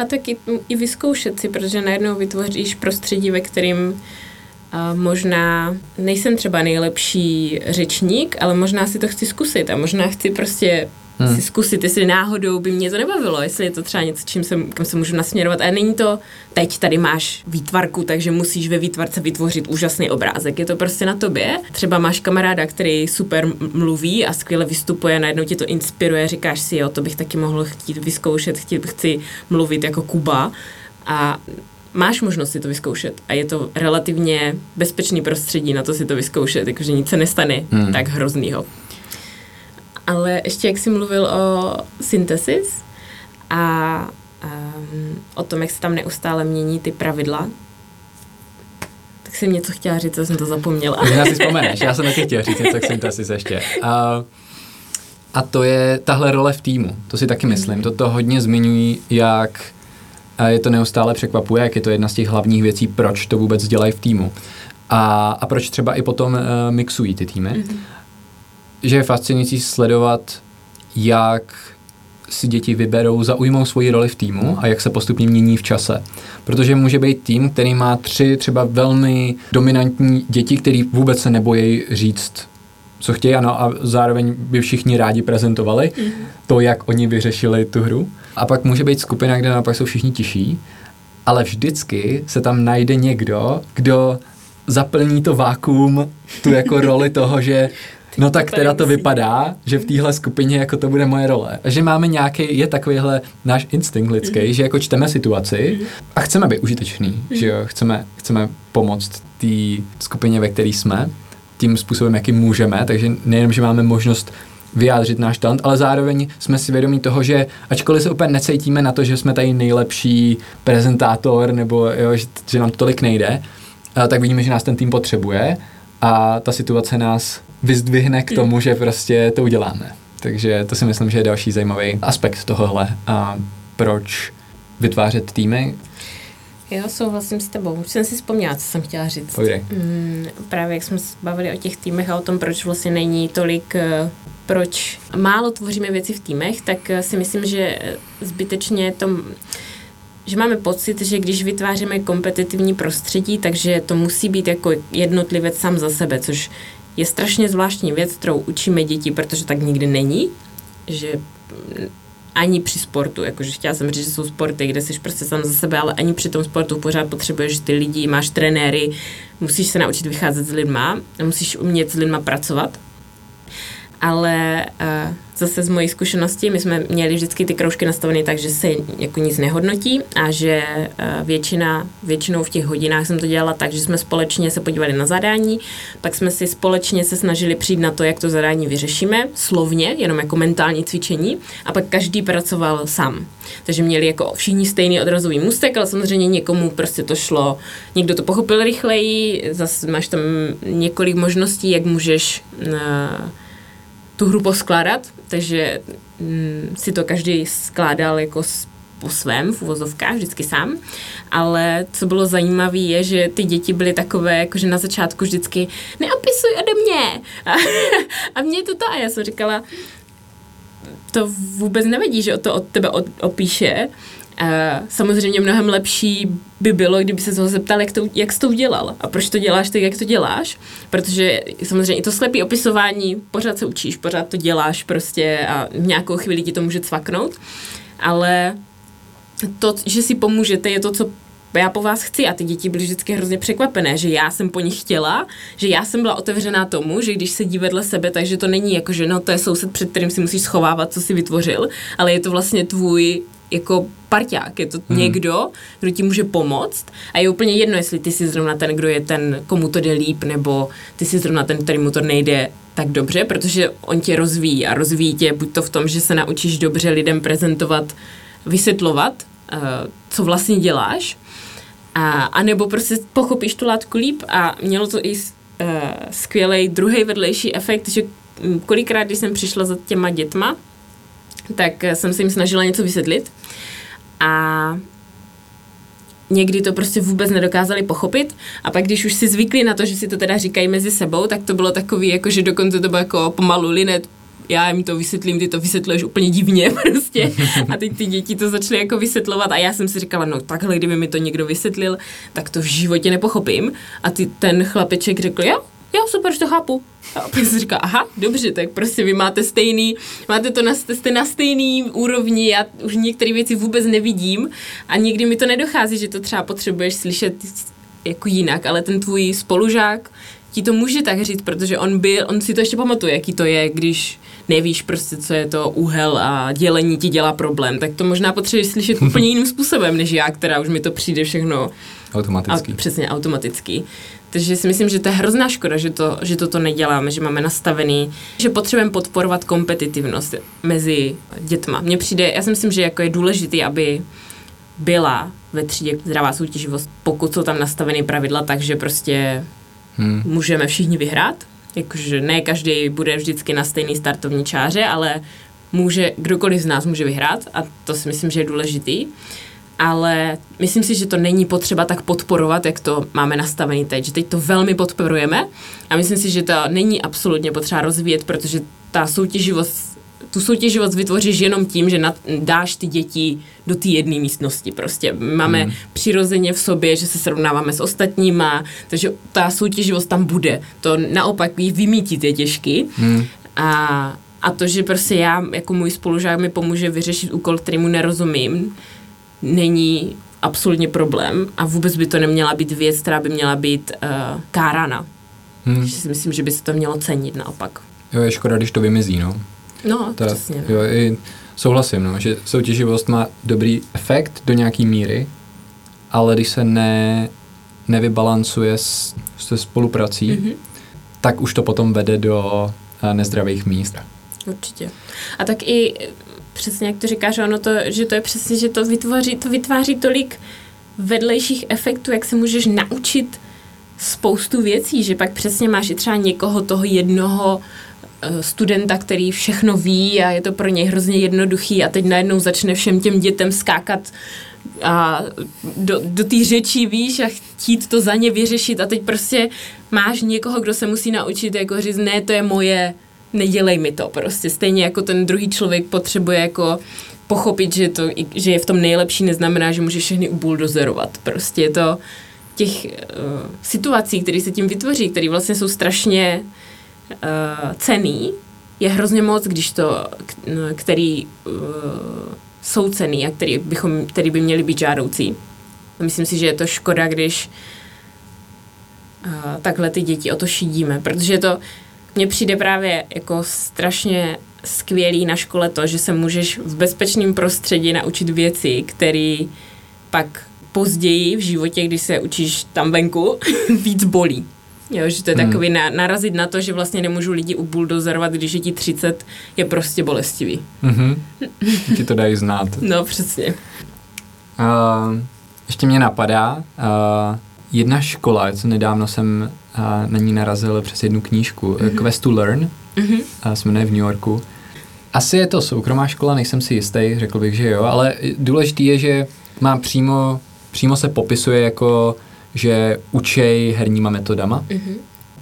A taky i vyzkoušet si, protože najednou vytvoříš prostředí, ve kterým a možná nejsem třeba nejlepší řečník, ale možná si to chci zkusit a možná chci prostě hmm. si zkusit, jestli náhodou by mě to nebavilo, jestli je to třeba něco, čím se, kam se můžu nasměrovat. A není to, teď tady máš výtvarku, takže musíš ve výtvarce vytvořit úžasný obrázek. Je to prostě na tobě. Třeba máš kamaráda, který super mluví a skvěle vystupuje, najednou tě to inspiruje, říkáš si, jo, to bych taky mohl chtít vyzkoušet, chtít, chci mluvit jako Kuba. A máš možnost si to vyzkoušet a je to relativně bezpečný prostředí na to si to vyzkoušet, jakože nic se nestane hmm. tak hroznýho. Ale ještě jak jsi mluvil o synthesis a um, o tom, jak se tam neustále mění ty pravidla, tak jsem něco chtěla říct, co jsem to zapomněla. Já si vzpomeneš, já jsem taky chtěla říct něco k synthesis ještě. A, a to je tahle role v týmu, to si taky myslím. Toto hodně zmiňují, jak a je to neustále překvapuje, jak je to jedna z těch hlavních věcí, proč to vůbec dělají v týmu. A, a proč třeba i potom uh, mixují ty týmy. Mm-hmm že je fascinující sledovat, jak si děti vyberou, zaujmou svoji roli v týmu a jak se postupně mění v čase. Protože může být tým, který má tři třeba velmi dominantní děti, který vůbec se nebojí říct, co chtějí, ano, a zároveň by všichni rádi prezentovali mm. to, jak oni vyřešili tu hru. A pak může být skupina, kde naopak jsou všichni tiší, ale vždycky se tam najde někdo, kdo zaplní to vákuum, tu jako roli toho, že No tak teda to vypadá, že v téhle skupině jako to bude moje role. A že máme nějaký, je takovýhle náš instinkt lidský, mm-hmm. že jako čteme situaci mm-hmm. a chceme být užitečný, mm-hmm. že jo, chceme, chceme pomoct té skupině, ve které jsme, tím způsobem, jakým můžeme, takže nejenom, že máme možnost vyjádřit náš talent, ale zároveň jsme si vědomí toho, že ačkoliv se úplně necítíme na to, že jsme tady nejlepší prezentátor nebo jo, že, že nám to tolik nejde, tak vidíme, že nás ten tým potřebuje a ta situace nás vyzdvihne k tomu, že prostě to uděláme. Takže to si myslím, že je další zajímavý aspekt tohohle. A proč vytvářet týmy? Jo, souhlasím s tebou. Už jsem si vzpomněla, co jsem chtěla říct. Mm, právě jak jsme se bavili o těch týmech a o tom, proč vlastně není tolik, eh, proč málo tvoříme věci v týmech, tak eh, si myslím, že zbytečně to že máme pocit, že když vytváříme kompetitivní prostředí, takže to musí být jako jednotlivec sám za sebe, což je strašně zvláštní věc, kterou učíme děti, protože tak nikdy není, že ani při sportu, jakože chtěla jsem říct, že jsou sporty, kde jsi prostě sám za sebe, ale ani při tom sportu pořád potřebuješ ty lidi, máš trenéry, musíš se naučit vycházet s lidma, musíš umět s lidma pracovat. Ale uh, zase z mojí zkušenosti, my jsme měli vždycky ty kroužky nastavené tak, že se jako nic nehodnotí a že uh, většina, většinou v těch hodinách jsem to dělala tak, že jsme společně se podívali na zadání, pak jsme si společně se snažili přijít na to, jak to zadání vyřešíme, slovně, jenom jako mentální cvičení a pak každý pracoval sám. Takže měli jako všichni stejný odrazový můstek, ale samozřejmě někomu prostě to šlo, někdo to pochopil rychleji, zase máš tam několik možností, jak můžeš uh, tu hru poskládat, takže mm, si to každý skládal jako s, po svém v uvozovkách, vždycky sám. Ale co bylo zajímavé je, že ty děti byly takové, jakože na začátku vždycky neopisuj ode mě. A, a mě to to a já jsem říkala, to vůbec nevedí, že to od tebe opíše. Uh, samozřejmě mnohem lepší by bylo, kdyby se toho zeptal, jak, to, jak jsi to udělal a proč to děláš tak, jak to děláš, protože samozřejmě i to slepý opisování, pořád se učíš, pořád to děláš prostě a v nějakou chvíli ti to může cvaknout, ale to, že si pomůžete, je to, co já po vás chci. A ty děti byly vždycky hrozně překvapené, že já jsem po nich chtěla, že já jsem byla otevřená tomu, že když sedí vedle sebe, takže to není jako, že no to je soused, před kterým si musíš schovávat, co si vytvořil, ale je to vlastně tvůj jako parťák, je to hmm. někdo, kdo ti může pomoct a je úplně jedno, jestli ty jsi zrovna ten, kdo je ten, komu to jde líp, nebo ty jsi zrovna ten, který mu to nejde tak dobře, protože on tě rozvíjí a rozvíjí tě buď to v tom, že se naučíš dobře lidem prezentovat, vysvětlovat, uh, co vlastně děláš, a, a nebo prostě pochopíš tu látku líp a mělo to i uh, skvělý druhý vedlejší efekt, že kolikrát, když jsem přišla za těma dětma, tak jsem se jim snažila něco vysvětlit a někdy to prostě vůbec nedokázali pochopit a pak když už si zvykli na to, že si to teda říkají mezi sebou, tak to bylo takový, jako že dokonce to bylo jako pomalu linet, já jim to vysvětlím, ty to vysvětluješ úplně divně prostě. A teď ty děti to začaly jako vysvětlovat a já jsem si říkala, no takhle, kdyby mi to někdo vysvětlil, tak to v životě nepochopím. A ty, ten chlapeček řekl, jo, jo, super, to chápu. A pak si říká, aha, dobře, tak prostě vy máte stejný, máte to na, jste na stejný úrovni, já už některé věci vůbec nevidím a někdy mi to nedochází, že to třeba potřebuješ slyšet jako jinak, ale ten tvůj spolužák ti to může tak říct, protože on byl, on si to ještě pamatuje, jaký to je, když nevíš prostě, co je to úhel a dělení ti dělá problém, tak to možná potřebuješ slyšet úplně jiným způsobem, než já, která už mi to přijde všechno automaticky. A, přesně, automaticky. Takže si myslím, že to je hrozná škoda, že, to, že toto neděláme, že máme nastavený, že potřebujeme podporovat kompetitivnost mezi dětma. Mně přijde, já si myslím, že jako je důležité, aby byla ve třídě zdravá soutěživost, pokud jsou tam nastavené pravidla, takže prostě hmm. můžeme všichni vyhrát. Jakože ne každý bude vždycky na stejný startovní čáře, ale může, kdokoliv z nás může vyhrát a to si myslím, že je důležitý ale myslím si, že to není potřeba tak podporovat, jak to máme nastavený teď. Že teď to velmi podporujeme a myslím si, že to není absolutně potřeba rozvíjet, protože ta soutěživost tu soutěživost vytvoříš jenom tím, že nad, dáš ty děti do té jedné místnosti. Prostě máme hmm. přirozeně v sobě, že se srovnáváme s ostatníma, takže ta soutěživost tam bude. To naopak jí vymítit je těžký. Hmm. A, a to, že prostě já jako můj spolužák mi pomůže vyřešit úkol, který mu nerozumím, není absolutně problém a vůbec by to neměla být věc, která by měla být uh, kárána. Hmm. Takže si myslím, že by se to mělo cenit naopak. Jo, je škoda, když to vymizí, no. No, to, přesně. No. Jo, i souhlasím, no, že soutěživost má dobrý efekt do nějaký míry, ale když se ne, nevybalancuje s, se spoluprací, mm-hmm. tak už to potom vede do uh, nezdravých míst. Určitě. A tak i přesně jak to říkáš, ono to, že to je přesně, že to vytvoří, to vytváří tolik vedlejších efektů, jak se můžeš naučit spoustu věcí, že pak přesně máš i třeba někoho toho jednoho eh, studenta, který všechno ví a je to pro něj hrozně jednoduchý a teď najednou začne všem těm dětem skákat a do, do té řečí víš a chtít to za ně vyřešit a teď prostě máš někoho, kdo se musí naučit jako říct, ne, to je moje, nedělej mi to prostě. Stejně jako ten druhý člověk potřebuje jako pochopit, že, to, že je v tom nejlepší, neznamená, že může všechny ubuldozerovat. Prostě je to těch uh, situací, které se tím vytvoří, které vlastně jsou strašně uh, cený, je hrozně moc, když to, který uh, jsou cený a který, bychom, který by měly být žádoucí. Myslím si, že je to škoda, když uh, takhle ty děti o to šidíme, protože to mně přijde právě jako strašně skvělý na škole to, že se můžeš v bezpečném prostředí naučit věci, které pak později v životě, když se učíš tam venku, víc bolí. Jo, že to je hmm. takový na, narazit na to, že vlastně nemůžu lidi ubuldozerovat, když je ti 30, je prostě bolestivý. Mm-hmm. Ti to dají znát. No, přesně. Uh, ještě mě napadá, uh, jedna škola, co nedávno jsem uh, na ní narazil přes jednu knížku, mm-hmm. Quest to Learn, mm-hmm. se jmenuje v New Yorku. Asi je to soukromá škola, nejsem si jistý, řekl bych, že jo, ale důležitý je, že má přímo, přímo se popisuje jako, že učej herníma metodama. Mm-hmm.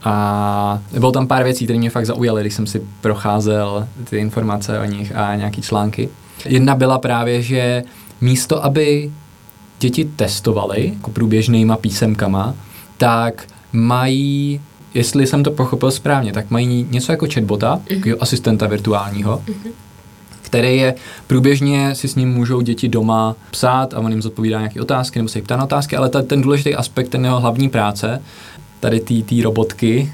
A bylo tam pár věcí, které mě fakt zaujaly, když jsem si procházel ty informace o nich a nějaký články. Jedna byla právě, že místo, aby děti testovaly jako průběžnýma písemkama, tak mají, jestli jsem to pochopil správně, tak mají něco jako chatbota, mm-hmm. asistenta virtuálního, mm-hmm. který je průběžně si s ním můžou děti doma psát a on jim zodpovídá nějaké otázky nebo se jich ptá na otázky, ale ta, ten důležitý aspekt, ten jeho hlavní práce, tady té robotky,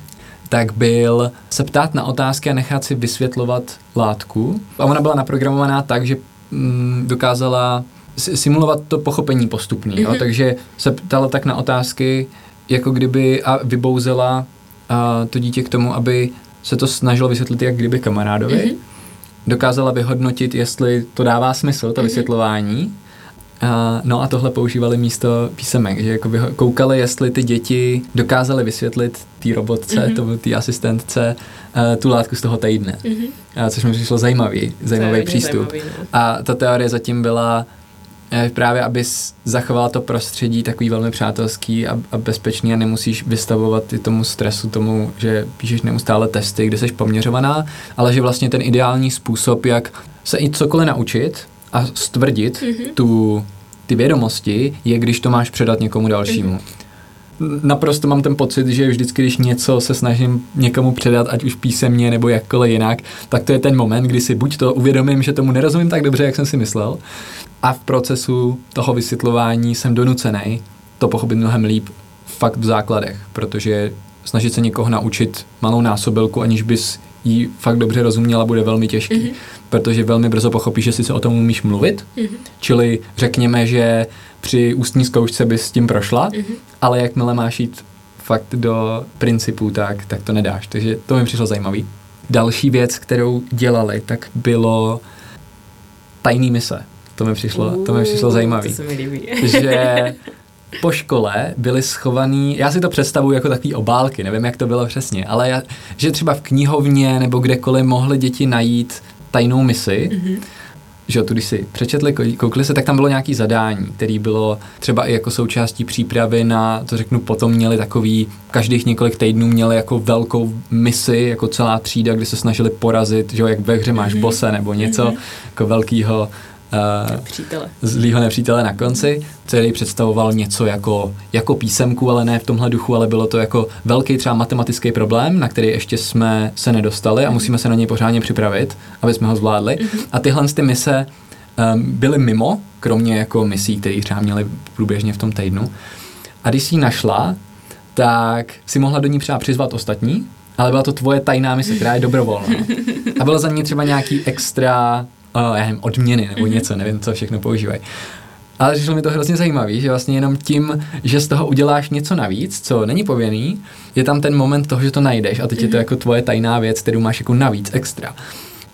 tak byl se ptát na otázky a nechat si vysvětlovat látku. A ona byla naprogramovaná tak, že mm, dokázala simulovat to pochopení postupný, mm-hmm. jo? Mhm. takže se ptala tak na otázky, jako kdyby a vybouzela a, to dítě k tomu, aby se to snažilo vysvětlit jak kdyby kamarádovi. Mm-hmm. Dokázala vyhodnotit, jestli to dává smysl, to mm-hmm. vysvětlování. A, no a tohle používali místo písemek, že jako koukali, jestli ty děti dokázaly vysvětlit té robotce, mm-hmm. té asistentce, uh, tu látku z toho týdne. Mm-hmm. A, což mi přišlo zajímavý, zajímavý přístup. Zajímavý, no. A ta teorie zatím byla, právě aby zachovala to prostředí takový velmi přátelský a, a bezpečný a nemusíš vystavovat i tomu stresu, tomu, že píšeš neustále testy, kde jsi poměřovaná, ale že vlastně ten ideální způsob, jak se i cokoliv naučit a stvrdit mm-hmm. tu, ty vědomosti, je, když to máš předat někomu dalšímu. Mm-hmm naprosto mám ten pocit, že vždycky, když něco se snažím někomu předat, ať už písemně nebo jakkoliv jinak, tak to je ten moment, kdy si buď to uvědomím, že tomu nerozumím tak dobře, jak jsem si myslel, a v procesu toho vysvětlování jsem donucený to pochopit mnohem líp fakt v základech, protože snažit se někoho naučit malou násobilku, aniž bys jí fakt dobře rozuměla, bude velmi těžký, mm-hmm. protože velmi brzo pochopíš, že si se o tom umíš mluvit, mm-hmm. čili řekněme, že při ústní zkoušce bys s tím prošla, mm-hmm. ale jakmile máš jít fakt do principů, tak, tak to nedáš. Takže to mi přišlo zajímavý. Další věc, kterou dělali, tak bylo tajný mise. To mi přišlo, uh, to mi přišlo zajímavý. To se mi líbí. že po škole byly schovaný, já si to představuji jako takový obálky, nevím, jak to bylo přesně, ale já, že třeba v knihovně nebo kdekoliv mohly děti najít tajnou misi, mm-hmm že tu když si přečetli, koukli se, tak tam bylo nějaký zadání, který bylo třeba i jako součástí přípravy na, to řeknu, potom měli takový, každých několik týdnů měli jako velkou misi, jako celá třída, kdy se snažili porazit, že jo, jak ve hře máš mm-hmm. bose nebo něco, mm-hmm. jako velkýho Přítele. zlýho nepřítele na konci, který představoval něco jako, jako písemku, ale ne v tomhle duchu, ale bylo to jako velký třeba matematický problém, na který ještě jsme se nedostali a musíme se na něj pořádně připravit, aby jsme ho zvládli. Mm-hmm. A tyhle ty mise um, byly mimo kromě jako misí, které třeba měli průběžně v tom týdnu. A když si ji našla, tak si mohla do ní třeba přizvat ostatní, ale byla to tvoje tajná mise, která je dobrovolná. A bylo za ní třeba nějaký extra, já nevím, odměny nebo něco, nevím, co všechno používají. Ale přišlo mi to hrozně zajímavý, že vlastně jenom tím, že z toho uděláš něco navíc, co není povinný, je tam ten moment toho, že to najdeš a teď je to jako tvoje tajná věc, kterou máš jako navíc extra.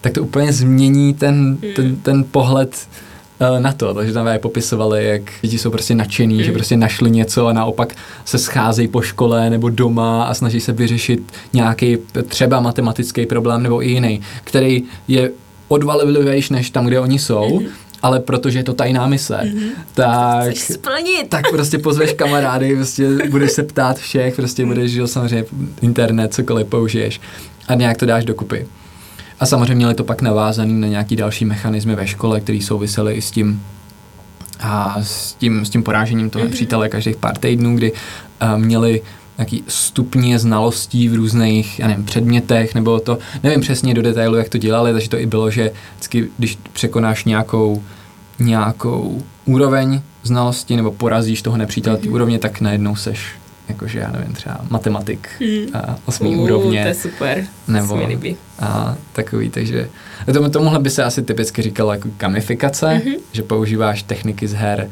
Tak to úplně změní ten, ten, ten pohled uh, na to, takže tam je popisovali, jak děti jsou prostě nadšený, mm. že prostě našli něco a naopak se scházejí po škole nebo doma a snaží se vyřešit nějaký třeba matematický problém nebo i jiný, který je odvalivější než tam, kde oni jsou, mm ale protože je to tajná mise, mm-hmm. tak, tak prostě pozveš kamarády, prostě budeš se ptát všech, prostě budeš, žil samozřejmě internet, cokoliv použiješ a nějak to dáš dokupy. A samozřejmě měli to pak navázaný na nějaký další mechanismy ve škole, které souvisely i s tím, a s tím, s tím porážením toho mm-hmm. přítele každých pár týdnů, kdy uh, měli nějaký stupně znalostí v různých, já nevím, předmětech, nebo to, nevím přesně do detailu, jak to dělali, takže to i bylo, že vždycky, když překonáš nějakou, nějakou úroveň znalosti, nebo porazíš toho nepřítele mm-hmm. úrovně, tak najednou seš jakože já nevím, třeba matematik mm. a osmý uh, úrovně. To je super. Nebo a takový, takže tomu, tomuhle by se asi typicky říkalo jako gamifikace, mm-hmm. že používáš techniky z her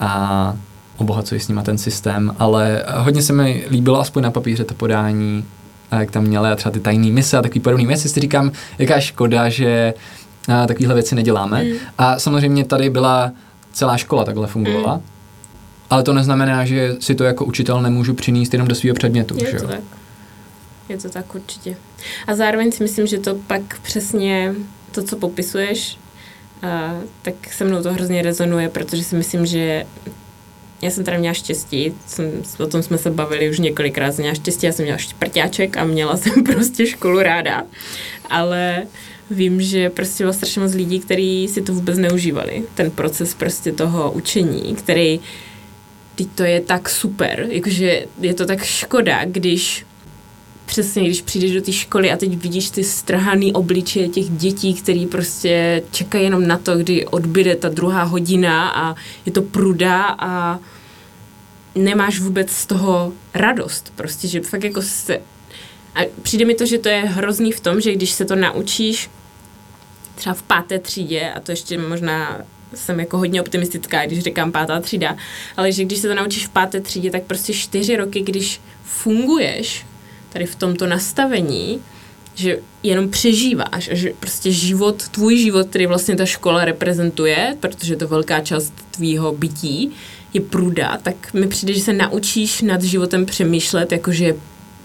a obohacuji s nima ten systém, ale hodně se mi líbilo aspoň na papíře to podání, jak tam měli a třeba ty tajné mise a takový podobný věci, si říkám, jaká škoda, že takovéhle věci neděláme. Mm. A samozřejmě tady byla celá škola takhle fungovala, mm. ale to neznamená, že si to jako učitel nemůžu přinést jenom do svého předmětu. Je že to tak. Je to tak určitě. A zároveň si myslím, že to pak přesně to, co popisuješ, a, tak se mnou to hrozně rezonuje, protože si myslím, že já jsem teda měla štěstí, jsem, o tom jsme se bavili už několikrát, jsem měla štěstí, já jsem měla šprťáček a měla jsem prostě školu ráda, ale vím, že prostě bylo strašně moc lidí, kteří si to vůbec neužívali, ten proces prostě toho učení, který teď to je tak super, jakože je to tak škoda, když přesně, když přijdeš do té školy a teď vidíš ty strhaný obličeje těch dětí, který prostě čekají jenom na to, kdy odbyde ta druhá hodina a je to pruda a nemáš vůbec z toho radost. Prostě, že fakt jako se... A přijde mi to, že to je hrozný v tom, že když se to naučíš třeba v páté třídě, a to ještě možná jsem jako hodně optimistická, když říkám pátá třída, ale že když se to naučíš v páté třídě, tak prostě čtyři roky, když funguješ tady v tomto nastavení, že jenom přežíváš a že prostě život, tvůj život, který vlastně ta škola reprezentuje, protože je to velká část tvýho bytí, je pruda, tak mi přijde, že se naučíš nad životem přemýšlet, jakože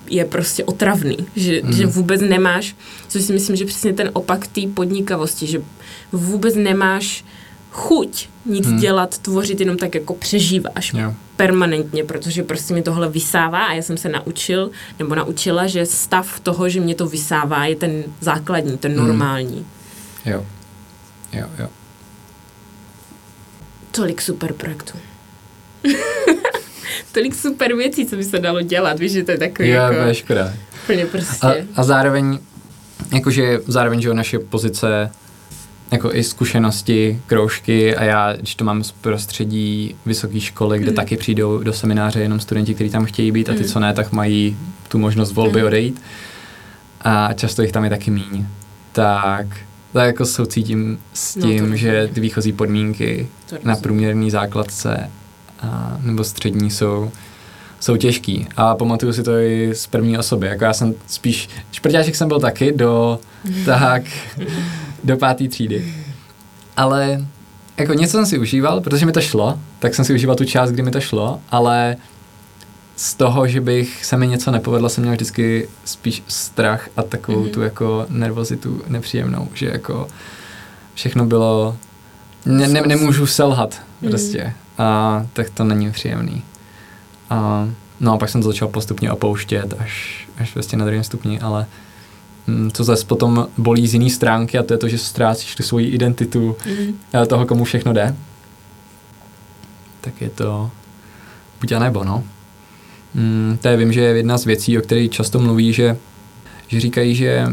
je prostě otravný, že, mm. že vůbec nemáš, což si myslím, že přesně ten opak té podnikavosti, že vůbec nemáš chuť nic hmm. dělat, tvořit, jenom tak jako přežíváš yeah. permanentně, protože prostě mi tohle vysává a já jsem se naučil, nebo naučila, že stav toho, že mě to vysává, je ten základní, ten hmm. normální. Jo. Jo, jo. Tolik super projektů. Tolik super věcí, co by se dalo dělat, víš, že to je takový jo, jako... Škoda. Úplně prostě. A, a zároveň, jakože zároveň, že naše pozice jako i zkušenosti, kroužky a já, když to mám z prostředí vysoké školy, kde mm. taky přijdou do semináře jenom studenti, kteří tam chtějí být a ty, mm. co ne, tak mají tu možnost volby mm. odejít a často jich tam je taky míň. Tak, tak jako soucítím s no, tím, no že ty výchozí podmínky na průměrný základce a, nebo střední jsou jsou těžký. A pamatuju si to i z první osoby. Jako já jsem spíš, šprťáček jsem byl taky do tak do páté třídy. Ale jako něco jsem si užíval, protože mi to šlo, tak jsem si užíval tu část, kdy mi to šlo, ale z toho, že bych se mi něco nepovedlo, jsem měl vždycky spíš strach a takovou mm-hmm. tu jako nervozitu nepříjemnou, že jako všechno bylo, ne, ne, nemůžu selhat mm-hmm. prostě a tak to není příjemný. A, no a pak jsem to začal postupně opouštět až, až vlastně na druhém stupni, ale Mm, co zase potom bolí z jiné stránky a to je to, že ztrácíš tu svoji identitu mm. toho, komu všechno jde. Tak je to buď a nebo, no. Mm, to je, vím, že je jedna z věcí, o které často mluví, že, že říkají, že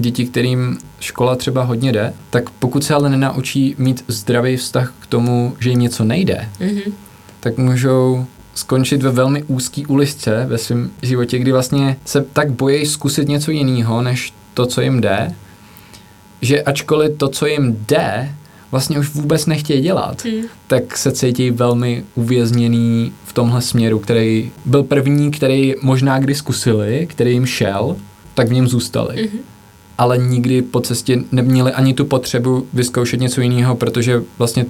děti, kterým škola třeba hodně jde, tak pokud se ale nenaučí mít zdravý vztah k tomu, že jim něco nejde, mm-hmm. tak můžou skončit ve velmi úzký uličce ve svém životě, kdy vlastně se tak bojí zkusit něco jiného, než to, co jim jde, že ačkoliv to, co jim jde, vlastně už vůbec nechtějí dělat, hmm. tak se cítí velmi uvězněný v tomhle směru, který byl první, který možná kdy zkusili, který jim šel, tak v něm zůstali. Hmm. Ale nikdy po cestě neměli ani tu potřebu vyzkoušet něco jiného, protože vlastně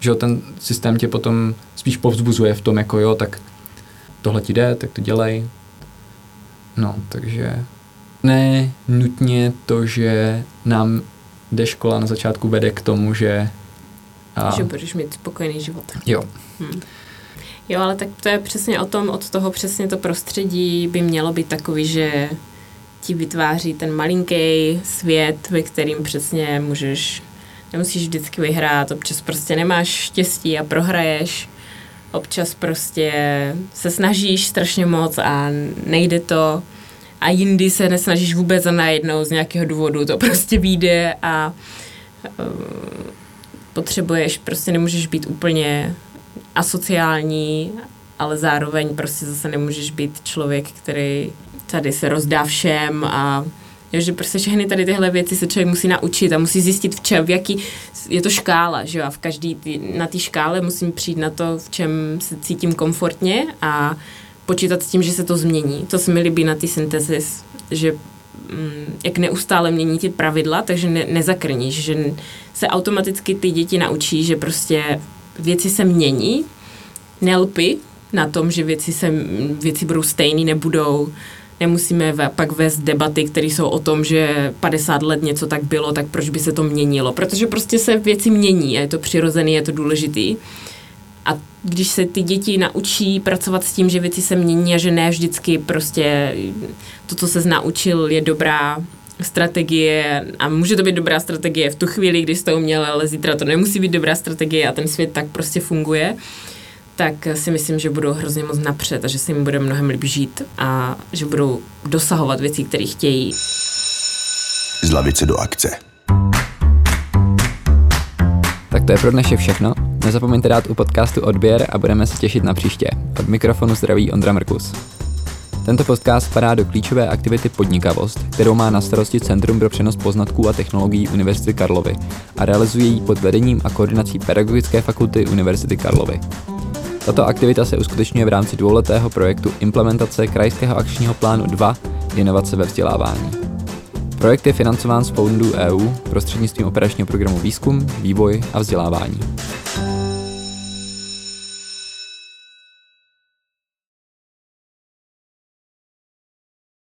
že ten systém tě potom spíš povzbuzuje v tom, jako jo, tak tohle ti jde, tak to dělej. No, takže ne nutně to, že nám jde škola na začátku vede k tomu, že... A... Že budeš mít spokojený život. Jo. Hmm. Jo, ale tak to je přesně o tom, od toho přesně to prostředí by mělo být takový, že ti vytváří ten malinký svět, ve kterým přesně můžeš, nemusíš vždycky vyhrát, občas prostě nemáš štěstí a prohraješ, občas prostě se snažíš strašně moc a nejde to, a jindy se nesnažíš vůbec a najednou z nějakého důvodu to prostě vyjde a uh, potřebuješ, prostě nemůžeš být úplně asociální, ale zároveň prostě zase nemůžeš být člověk, který tady se rozdá všem a Jo, že prostě všechny tady tyhle věci se člověk musí naučit a musí zjistit v čem, v jaký, je to škála, že jo, a v každý, tý, na té škále musím přijít na to, v čem se cítím komfortně a počítat s tím, že se to změní. To se mi líbí na ty synthesis, že mm, jak neustále mění ty pravidla, takže ne, nezakrníš, že se automaticky ty děti naučí, že prostě věci se mění, nelpy na tom, že věci, se, věci budou stejný, nebudou, nemusíme pak vést debaty, které jsou o tom, že 50 let něco tak bylo, tak proč by se to měnilo, protože prostě se věci mění a je to přirozený, je to důležitý. A když se ty děti naučí pracovat s tím, že věci se mění a že ne vždycky prostě to, co se naučil, je dobrá strategie a může to být dobrá strategie v tu chvíli, kdy jsi to uměl, ale zítra to nemusí být dobrá strategie a ten svět tak prostě funguje, tak si myslím, že budou hrozně moc napřed a že se jim bude mnohem líp žít a že budou dosahovat věcí, které chtějí. Z lavice do akce. Tak to je pro dnešek všechno. Nezapomeňte dát u podcastu odběr a budeme se těšit na příště. Od mikrofonu zdraví Ondra Mrkus. Tento podcast spadá do klíčové aktivity Podnikavost, kterou má na starosti Centrum pro přenos poznatků a technologií Univerzity Karlovy a realizuje ji pod vedením a koordinací Pedagogické fakulty Univerzity Karlovy. Tato aktivita se uskutečňuje v rámci dvouletého projektu implementace Krajského akčního plánu 2 Inovace ve vzdělávání. Projekt je financován z fondů EU prostřednictvím operačního programu Výzkum, vývoj a vzdělávání.